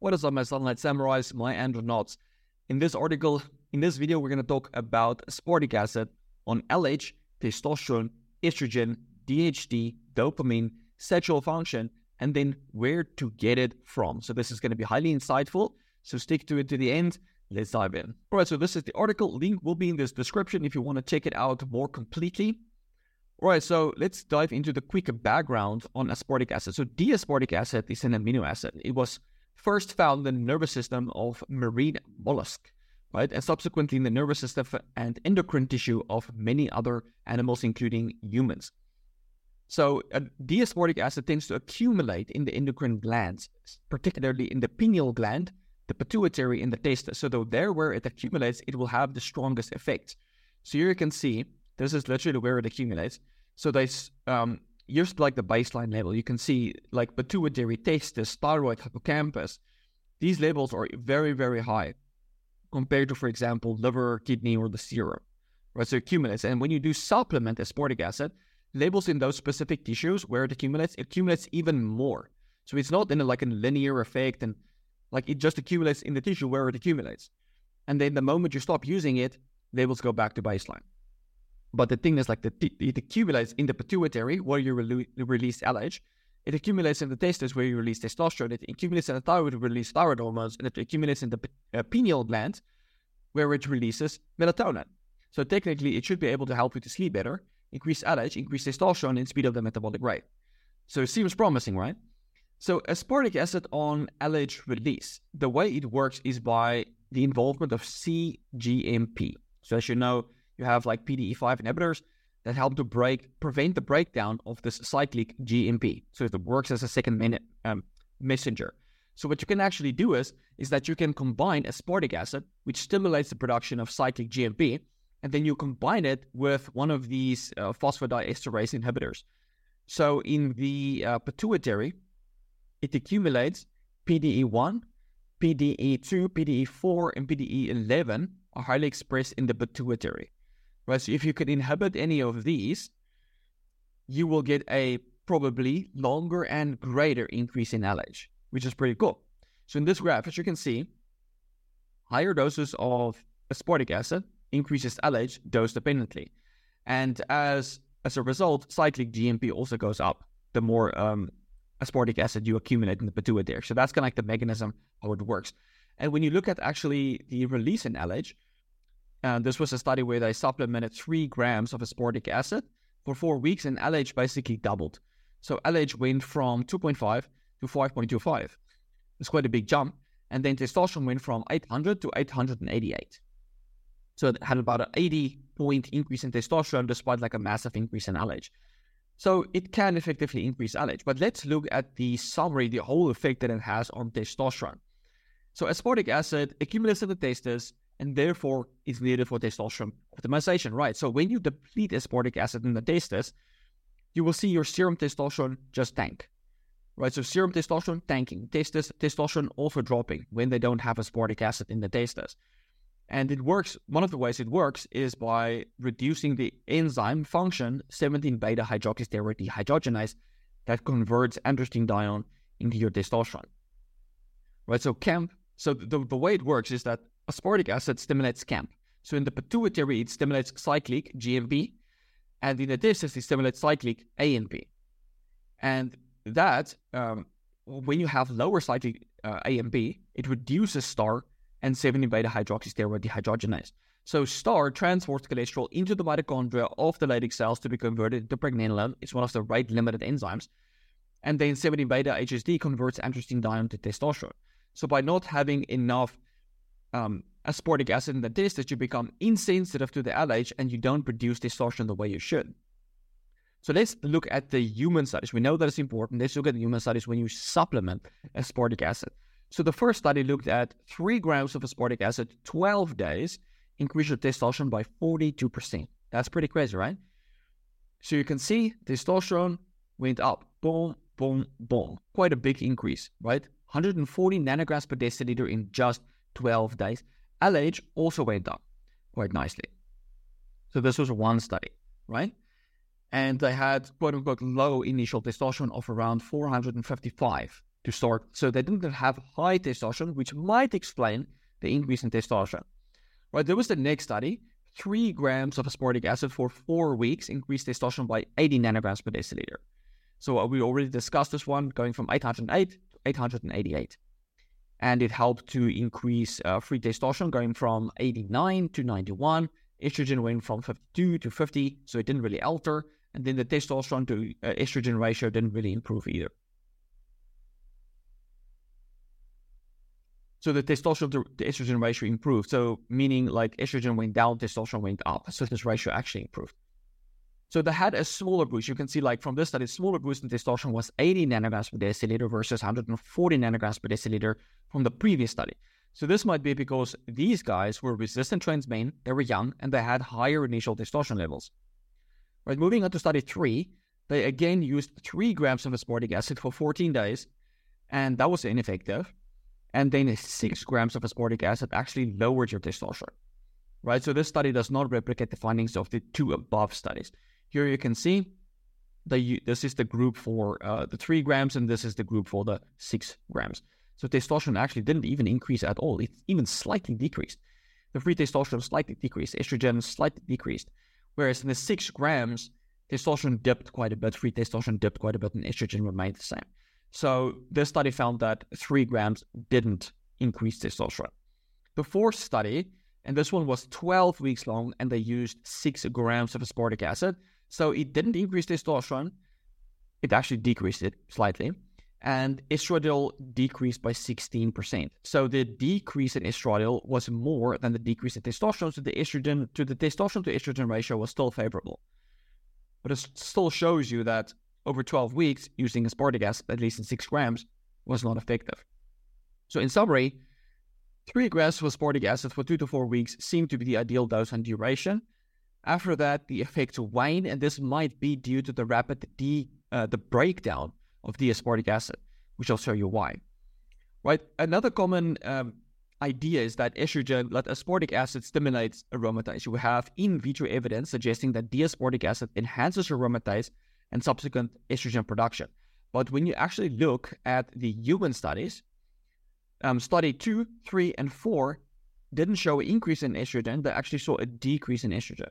What is up, my sunlight samurais, my andronauts? In this article, in this video, we're going to talk about aspartic acid on LH, testosterone, estrogen, DHT, dopamine, sexual function, and then where to get it from. So this is going to be highly insightful. So stick to it to the end. Let's dive in. All right, so this is the article. Link will be in this description if you want to check it out more completely. All right, so let's dive into the quick background on aspartic acid. So D-aspartic acid is an amino acid. It was first found in the nervous system of marine mollusk, right? And subsequently in the nervous system and endocrine tissue of many other animals, including humans. So uh, D-aspartic acid tends to accumulate in the endocrine glands, particularly in the pineal gland, the pituitary, and the testes. So though there where it accumulates, it will have the strongest effect. So here you can see, this is literally where it accumulates. So there's um, here's like the baseline level. You can see like pituitary, testis, thyroid, hippocampus. These levels are very, very high compared to, for example, liver, kidney, or the serum. Right, so it accumulates. And when you do supplement aspartic acid, levels in those specific tissues where it accumulates, it accumulates even more. So it's not in a, like a linear effect and like it just accumulates in the tissue where it accumulates. And then the moment you stop using it, levels go back to baseline. But the thing is, like, the, it accumulates in the pituitary where you re- release LH. It accumulates in the testes where you release testosterone. It accumulates in the thyroid to release thyroid hormones, and it accumulates in the uh, pineal gland where it releases melatonin. So technically, it should be able to help you to sleep better, increase LH, increase testosterone, and speed up the metabolic rate. So it seems promising, right? So aspartic acid on LH release, the way it works is by the involvement of CGMP. So as you know, you have like PDE5 inhibitors that help to break prevent the breakdown of this cyclic GMP. So it works as a second minute um, messenger. So what you can actually do is is that you can combine aspartic acid, which stimulates the production of cyclic GMP, and then you combine it with one of these uh, phosphodiesterase inhibitors. So in the uh, pituitary, it accumulates PDE1, PDE2, PDE4, and PDE11 are highly expressed in the pituitary. So if you could inhibit any of these, you will get a probably longer and greater increase in LH, which is pretty cool. So in this graph, as you can see, higher doses of aspartic acid increases LH dose dependently. And as as a result, cyclic GMP also goes up the more um, aspartic acid you accumulate in the pituitary. So that's kind of like the mechanism how it works. And when you look at actually the release in LH, uh, this was a study where they supplemented three grams of aspartic acid for four weeks, and LH basically doubled. So LH went from 2.5 to 5.25. It's quite a big jump. And then testosterone went from 800 to 888. So it had about an 80 point increase in testosterone despite like a massive increase in LH. So it can effectively increase LH. But let's look at the summary, the whole effect that it has on testosterone. So aspartic acid accumulates in the testes and therefore is needed for testosterone optimization, right? So when you deplete aspartic acid in the testes, you will see your serum testosterone just tank, right? So serum testosterone tanking, testes testosterone also dropping when they don't have aspartic acid in the testes. And it works, one of the ways it works is by reducing the enzyme function 17 beta hydroxysteroid dehydrogenase that converts androstenedione into your testosterone. Right, so CAMP, so the, the way it works is that aspartic acid stimulates CAMP. So in the pituitary, it stimulates cyclic GMP, and in the testes, it stimulates cyclic AMP. And that, um, when you have lower cyclic uh, AMP, it reduces STAR and 17 beta hydroxysteroid dehydrogenase. So STAR transports cholesterol into the mitochondria of the Leydig cells to be converted into pregnenolone. It's one of the rate limited enzymes. And then 17 beta HSD converts androstenedione to testosterone. So by not having enough um, aspartic acid in the testes, you become insensitive to the LH and you don't produce testosterone the way you should. So let's look at the human studies. We know that it's important. Let's look at the human studies when you supplement aspartic acid. So the first study looked at 3 grams of aspartic acid, 12 days, increased your testosterone by 42%. That's pretty crazy, right? So you can see testosterone went up. Boom, boom, boom. Quite a big increase, right? 140 nanograms per deciliter in just 12 days. LH also went up quite nicely. So this was one study, right? And they had quote unquote low initial testosterone of around 455 to start. So they didn't have high testosterone, which might explain the increase in testosterone. Right, there was the next study. Three grams of aspartic acid for four weeks increased testosterone by 80 nanograms per deciliter. So we already discussed this one, going from 808 to 888. And it helped to increase uh, free testosterone, going from 89 to 91. Estrogen went from 52 to 50, so it didn't really alter. And then the testosterone to uh, estrogen ratio didn't really improve either. So the testosterone to the estrogen ratio improved. So meaning like estrogen went down, testosterone went up. So this ratio actually improved. So they had a smaller boost. You can see like from this study, smaller boost in testosterone was 80 nanograms per deciliter versus 140 nanograms per deciliter from the previous study. So this might be because these guys were resistance trained men, they were young, and they had higher initial testosterone levels. Right, moving on to study three, they again used three grams of aspartic acid for 14 days, and that was ineffective. And then six grams of aspartic acid actually lowered your testosterone. Right, so this study does not replicate the findings of the two above studies. Here you can see the, this is the group for uh, the three grams, and this is the group for the six grams. So testosterone actually didn't even increase at all. It even slightly decreased. The free testosterone slightly decreased. Estrogen slightly decreased. Whereas in the six grams, testosterone dipped quite a bit. Free testosterone dipped quite a bit, and estrogen remained the same. So this study found that three grams didn't increase testosterone. The fourth study, and this one was 12 weeks long, and they used six grams of aspartic acid. So it didn't increase testosterone. It actually decreased it slightly. And estradiol decreased by 16%. So the decrease in estradiol was more than the decrease in testosterone. So the estrogen to the testosterone to estrogen ratio was still favorable. But it still shows you that over 12 weeks, using aspartic acid, at least in 6 grams, was not effective. So in summary, 3 grams of aspartic acid for 2 to 4 weeks seemed to be the ideal dose and duration. After that, the effects wane, and this might be due to the rapid uh, the breakdown of the aspartic acid, which I'll show you why. Right. Another common um, idea is that estrogen, that aspartic acid stimulates aromatase. You have in vitro evidence suggesting that D-aspartic acid enhances aromatase and subsequent estrogen production. But when you actually look at the human studies, um, study two, three, and four didn't show an increase in estrogen. They actually saw a decrease in estrogen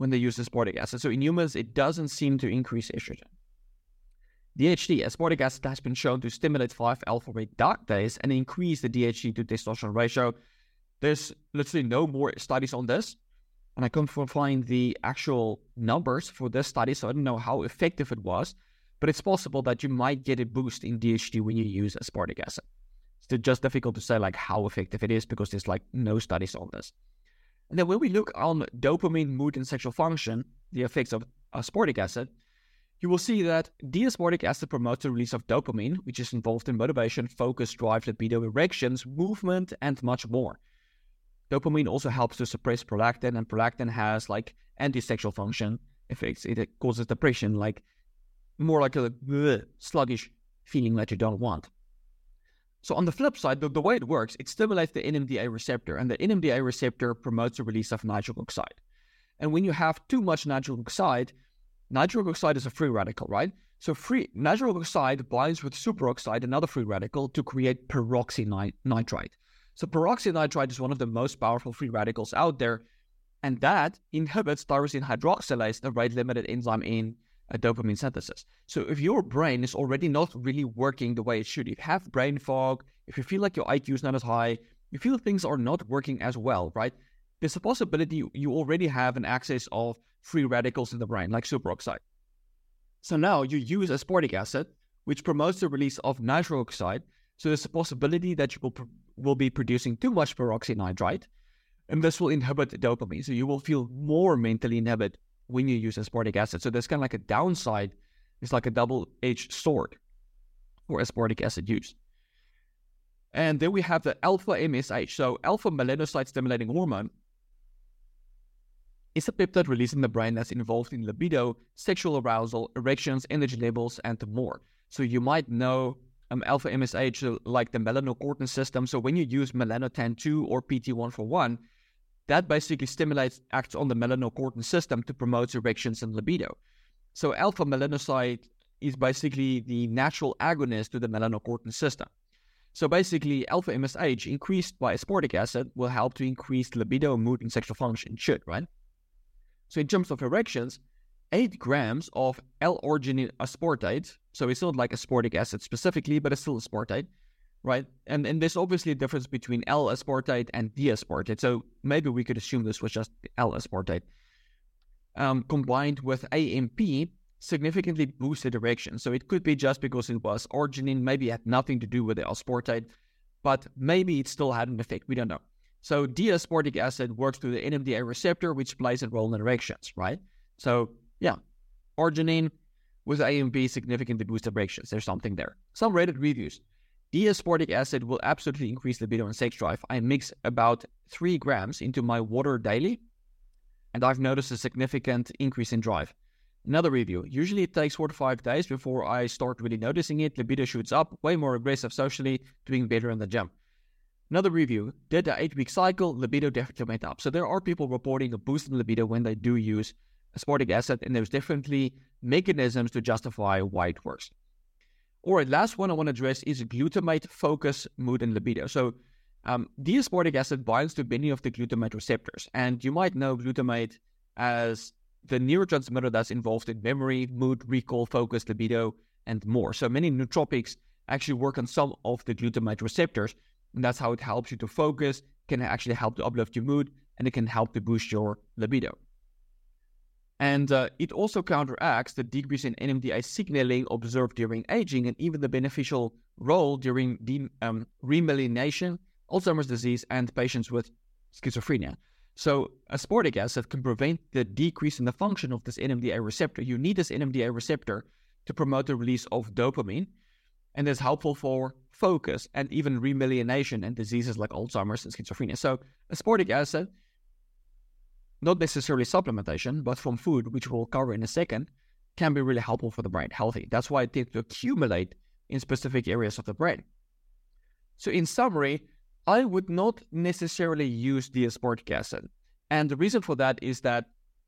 when they use aspartic acid. So in humans, it doesn't seem to increase estrogen. DHT, aspartic acid has been shown to stimulate 5-alpha reductase and increase the DHT to testosterone ratio. There's literally no more studies on this, and I couldn't find the actual numbers for this study, so I don't know how effective it was, but it's possible that you might get a boost in DHT when you use aspartic acid. It's just difficult to say like how effective it is because there's like no studies on this. And then when we look on dopamine, mood, and sexual function, the effects of aspartic acid, you will see that D-aspartic acid promotes the release of dopamine, which is involved in motivation, focus, drive, libido, erections, movement, and much more. Dopamine also helps to suppress prolactin, and prolactin has like anti-sexual function effects. It causes depression, like more like a bleh, sluggish feeling that you don't want. So on the flip side, the, the, way it works, it stimulates the NMDA receptor, and the NMDA receptor promotes the release of nitric oxide. And when you have too much nitric oxide, nitric oxide is a free radical, right? So free nitric oxide binds with superoxide, another free radical, to create peroxynitrite. So peroxynitrite is one of the most powerful free radicals out there, and that inhibits tyrosine hydroxylase, the rate-limited enzyme in a dopamine synthesis. So if your brain is already not really working the way it should, if you have brain fog, if you feel like your IQ is not as high, you feel things are not working as well, right? There's a possibility you already have an excess of free radicals in the brain, like superoxide. So now you use aspartic acid, which promotes the release of nitric oxide. So there's a possibility that you will, will be producing too much peroxynitrite, and this will inhibit dopamine. So you will feel more mentally inhibit when you use aspartic acid. So there's kind of like a downside. It's like a double-edged sword for aspartic acid use. And then we have the alpha MSH. So alpha melanocyte stimulating hormone is a peptide released in the brain that's involved in libido, sexual arousal, erections, energy levels, and more. So you might know um, alpha MSH like the melanocortin system. So when you use melanotan-2 or PT141, that basically stimulates, acts on the melanocortin system to promote erections and libido. So alpha melanocyte is basically the natural agonist to the melanocortin system. So basically, alpha MSH increased by aspartic acid will help to increase libido, mood, and sexual function. Should, right? So in terms of erections, 8 grams of L-arginine aspartate, so it's not like aspartic acid specifically, but it's still aspartate, right? And and there's obviously a difference between L-aspartate and D-aspartate. So maybe we could assume this was just L-aspartate. Um, combined with AMP, significantly boosted erection. So it could be just because it was arginine, maybe it had nothing to do with the aspartate, but maybe it still had an effect. We don't know. So D-aspartic acid works through the NMDA receptor, which plays a role in erections, right? So yeah, arginine with AMP significantly boosted erections. There's something there. Some Reddit reviews. D-aspartic acid will absolutely increase libido and sex drive. I mix about three grams into my water daily, and I've noticed a significant increase in drive. Another review. Usually it takes four to five days before I start really noticing it. Libido shoots up, way more aggressive socially, doing better in the gym. Another review. Did the eight week cycle, libido definitely went up. So there are people reporting a boost in libido when they do use aspartic acid, and there's definitely mechanisms to justify why it works. All right, last one I want to address is glutamate, focus, mood, and libido. So um, D-aspartic acid binds to many of the glutamate receptors, and you might know glutamate as the neurotransmitter that's involved in memory, mood, recall, focus, libido, and more. So many nootropics actually work on some of the glutamate receptors, and that's how it helps you to focus, can actually help to uplift your mood, and it can help to boost your libido. And uh, it also counteracts the decrease in NMDA signaling observed during aging and even the beneficial role during de- um, remyelination, Alzheimer's disease, and patients with schizophrenia. So, aspartic acid can prevent the decrease in the function of this NMDA receptor. You need this NMDA receptor to promote the release of dopamine, and it's helpful for focus and even remyelination and diseases like Alzheimer's and schizophrenia. So, aspartic acid, not necessarily supplementation, but from food, which we'll cover in a second, can be really helpful for the brain, healthy. That's why it tends to accumulate in specific areas of the brain. So, in summary, I would not necessarily use the aspartic acid. And the reason for that is that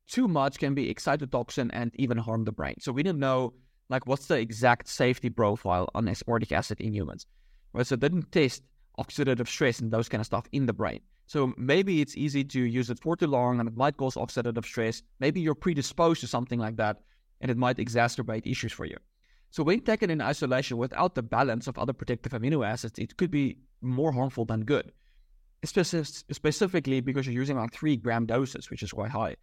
too much can be excitotoxin and even harm the brain. So we don't know like what's the exact safety profile on aspartic acid in humans. Right? So they didn't test oxidative stress and those kind of stuff in the brain. So maybe it's easy to use it for too long and it might cause oxidative stress. Maybe you're predisposed to something like that and it might exacerbate issues for you. So when taken in isolation without the balance of other protective amino acids, it could be more harmful than good. specifically because you're using like three gram doses, which is quite high.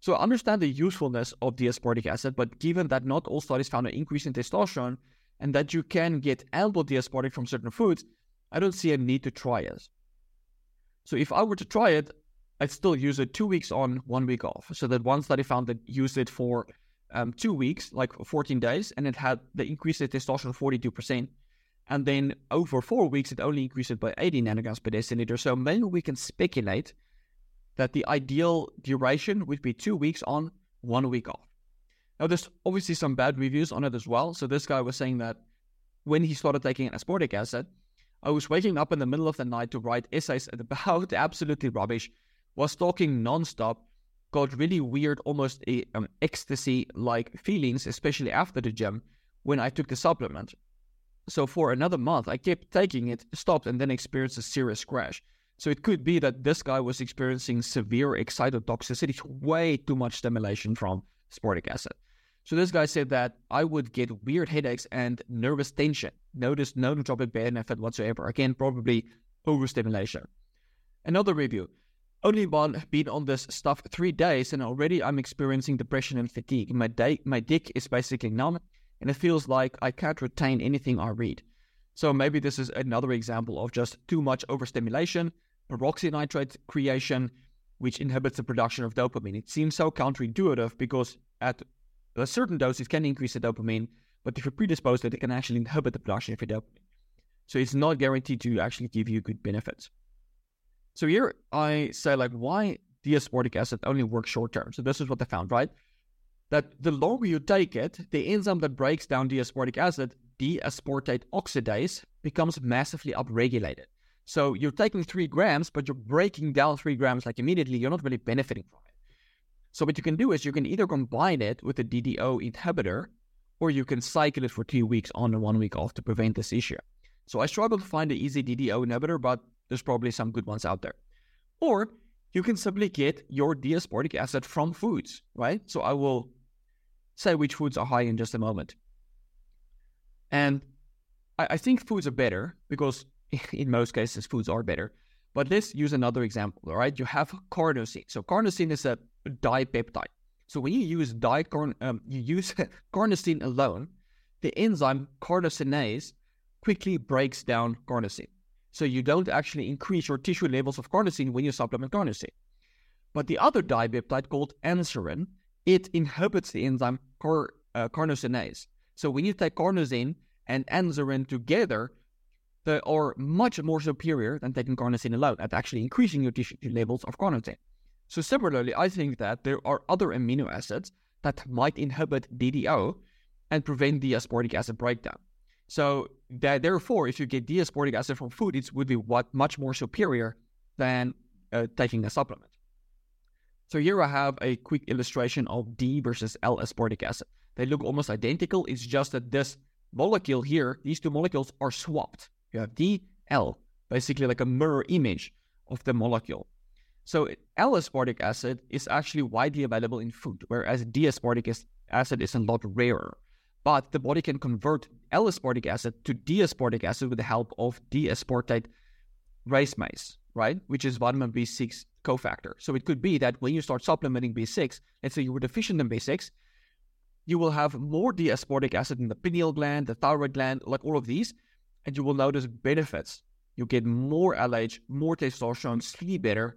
So understand the usefulness of the aspartic acid, but given that not all studies found an increase in testosterone and that you can get ample D-aspartic from certain foods, I don't see a need to try it. So if I were to try it, I'd still use it two weeks on, one week off. So that one study found that used it for um, two weeks, like 14 days, and it had the increased in testosterone 42%. And then over four weeks, it only increased it by 80 nanograms per deciliter. So maybe we can speculate that the ideal duration would be two weeks on, one week off. Now, there's obviously some bad reviews on it as well. So this guy was saying that when he started taking an aspartic acid, I was waking up in the middle of the night to write essays about absolutely rubbish, was talking nonstop, got really weird, almost a, um, ecstasy like feelings, especially after the gym when I took the supplement. So for another month, I kept taking it, stopped, and then experienced a serious crash. So it could be that this guy was experiencing severe excitotoxicity, way too much stimulation from aspartic acid. So this guy said that I would get weird headaches and nervous tension. Notice no nootropic benefit whatsoever. Again, probably overstimulation. Another review only one been on this stuff three days, and already I'm experiencing depression and fatigue. My day, my dick is basically numb, and it feels like I can't retain anything I read. So maybe this is another example of just too much overstimulation, peroxynitrite creation, which inhibits the production of dopamine. It seems so counterintuitive because at a certain dose it can increase the dopamine, but if you're predisposed it, it can actually inhibit the production of your dopamine. So it's not guaranteed to actually give you good benefits. So here I say like why D-aspartic acid only works short term. So this is what they found, right? That the longer you take it, the enzyme that breaks down D-aspartic acid, D-aspartate oxidase, becomes massively upregulated. So you're taking three grams, but you're breaking down three grams like immediately. You're not really benefiting from it. So what you can do is you can either combine it with a DDO inhibitor, or you can cycle it for two weeks on and one week off to prevent this issue. So I struggle to find an easy DDO inhibitor, but there's probably some good ones out there. Or you can simply get your D-aspartic acid from foods, right? So I will say which foods are high in just a moment. And I, I think foods are better because in most cases foods are better. But let's use another example, all right? You have carnosine. So carnosine is a dipeptide. So when you use dicarn, um, you use carnosine alone, the enzyme carnosinase quickly breaks down carnosine. So you don't actually increase your tissue levels of carnosine when you supplement carnosine. But the other dipeptide called anserine, it inhibits the enzyme car, uh, carnosinase. So when you take carnosine and anserine together, they are much more superior than taking carnosine alone at actually increasing your tissue levels of carnosine. So similarly, I think that there are other amino acids that might inhibit DDO and prevent the aspartic acid breakdown. So that, therefore, if you get D-aspartic acid from food, it would be what much more superior than uh, taking a supplement. So here I have a quick illustration of D versus L-aspartic acid. They look almost identical. It's just that this molecule here, these two molecules are swapped. You have D, L, basically like a mirror image of the molecule. So L-aspartic acid is actually widely available in food, whereas D-aspartic acid is a lot rarer. But the body can convert L-aspartic acid to D-aspartic acid with the help of D-aspartate racemase, right? Which is vitamin B6 cofactor. So it could be that when you start supplementing B6, let's say you were deficient in B6, you will have more D-aspartic acid in the pineal gland, the thyroid gland, like all of these, and you will notice benefits. You get more LH, more testosterone, sleep better,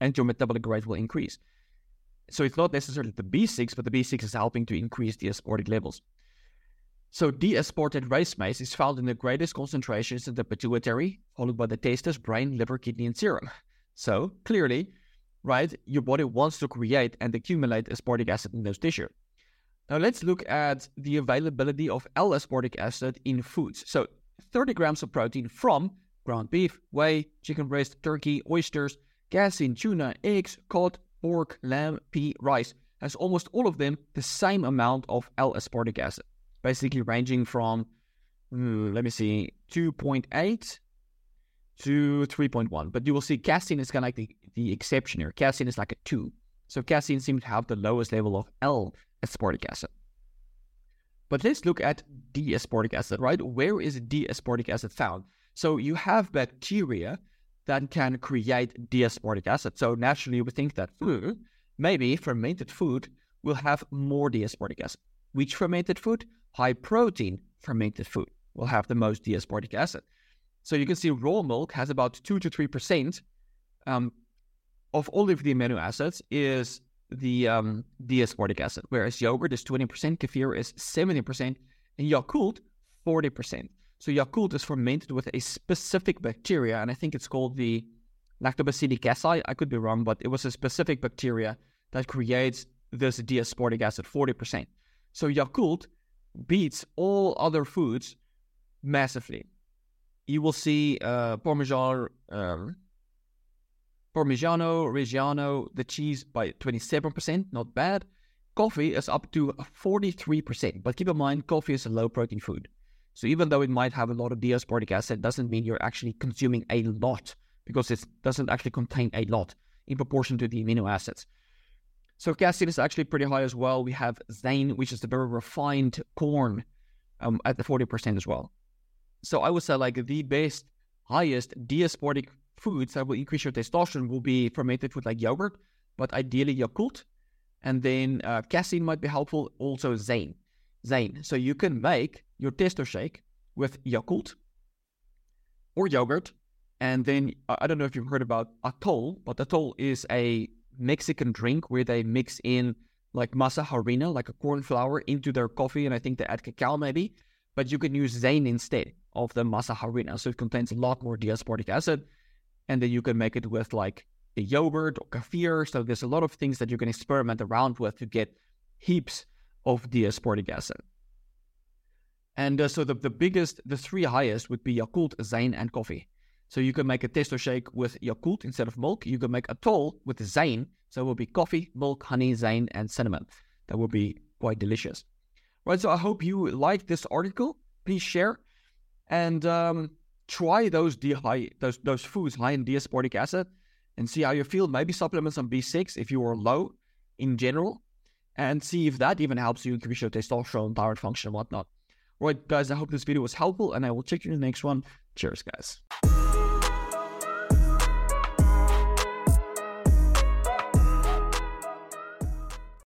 and your metabolic rate will increase. So it's not necessarily the B6, but the B6 is helping to increase the aspartic levels. So D-aspartate racemase is found in the greatest concentrations in the pituitary, followed by the testes, brain, liver, kidney, and serum. So clearly, right, your body wants to create and accumulate aspartic acid in those tissues. Now let's look at the availability of L-aspartic acid in foods. So 30 grams of protein from ground beef, whey, chicken breast, turkey, oysters, casein, tuna, eggs, cod, pork, lamb, pea, rice has almost all of them the same amount of L-aspartic acid basically ranging from, hmm, let me see, 2.8 to 3.1. But you will see casein is kind of like the, the exception here. Casein is like a 2. So casein seems to have the lowest level of L-aspartic acid. But let's look at D-aspartic acid, right? Where is D-aspartic acid found? So you have bacteria that can create D-aspartic acid. So naturally, we think that maybe fermented food, will have more D-aspartic acid. Which fermented food? high protein fermented food will have the most D-aspartic acid. So you can see raw milk has about 2 to 3% um, of all of the amino acids is the um, acid, whereas yogurt is 20%, kefir is 70%, and Yakult 40%. So Yakult is fermented with a specific bacteria, and I think it's called the Lactobacillus casei. I could be wrong, but it was a specific bacteria that creates this D-aspartic acid, 40%. So Yakult beats all other foods massively. You will see uh, Parmesan, um, Parmigiano, Reggiano, the cheese by 27%, not bad. Coffee is up to 43%, but keep in mind, coffee is a low protein food. So even though it might have a lot of D-aspartic acid, doesn't mean you're actually consuming a lot because it doesn't actually contain a lot in proportion to the amino acids. So casein is actually pretty high as well. We have zein, which is the very refined corn um, at the 40% as well. So I would say like the best, highest D-aspartic foods that will increase your testosterone will be fermented food like yogurt, but ideally Yakult. And then uh, casein might be helpful. Also zein. Zein. So you can make your testo shake with Yakult or yogurt. And then I don't know if you've heard about Atol, but Atol is a Mexican drink where they mix in like masa harina, like a corn flour, into their coffee, and I think they add cacao maybe. But you can use zein instead of the masa harina, so it contains a lot more D-aspartic acid, and then you can make it with like a yogurt or kefir. So there's a lot of things that you can experiment around with to get heaps of D-aspartic acid. And uh, so the, the biggest, the three highest would be Yakult, Zein, and coffee. So you can make a testo shake with Yakult instead of milk. You can make Atol with zein. So it will be coffee, milk, honey, zein, and cinnamon. That will be quite delicious. Right, so I hope you like this article. Please share and um, try those D high those those foods high in D-aspartic acid and see how you feel. Maybe supplement some B6 if you are low in general, and see if that even helps you increase your testosterone, thyroid function, and whatnot. Right, guys, I hope this video was helpful, and I will check you in the next one. Cheers, guys.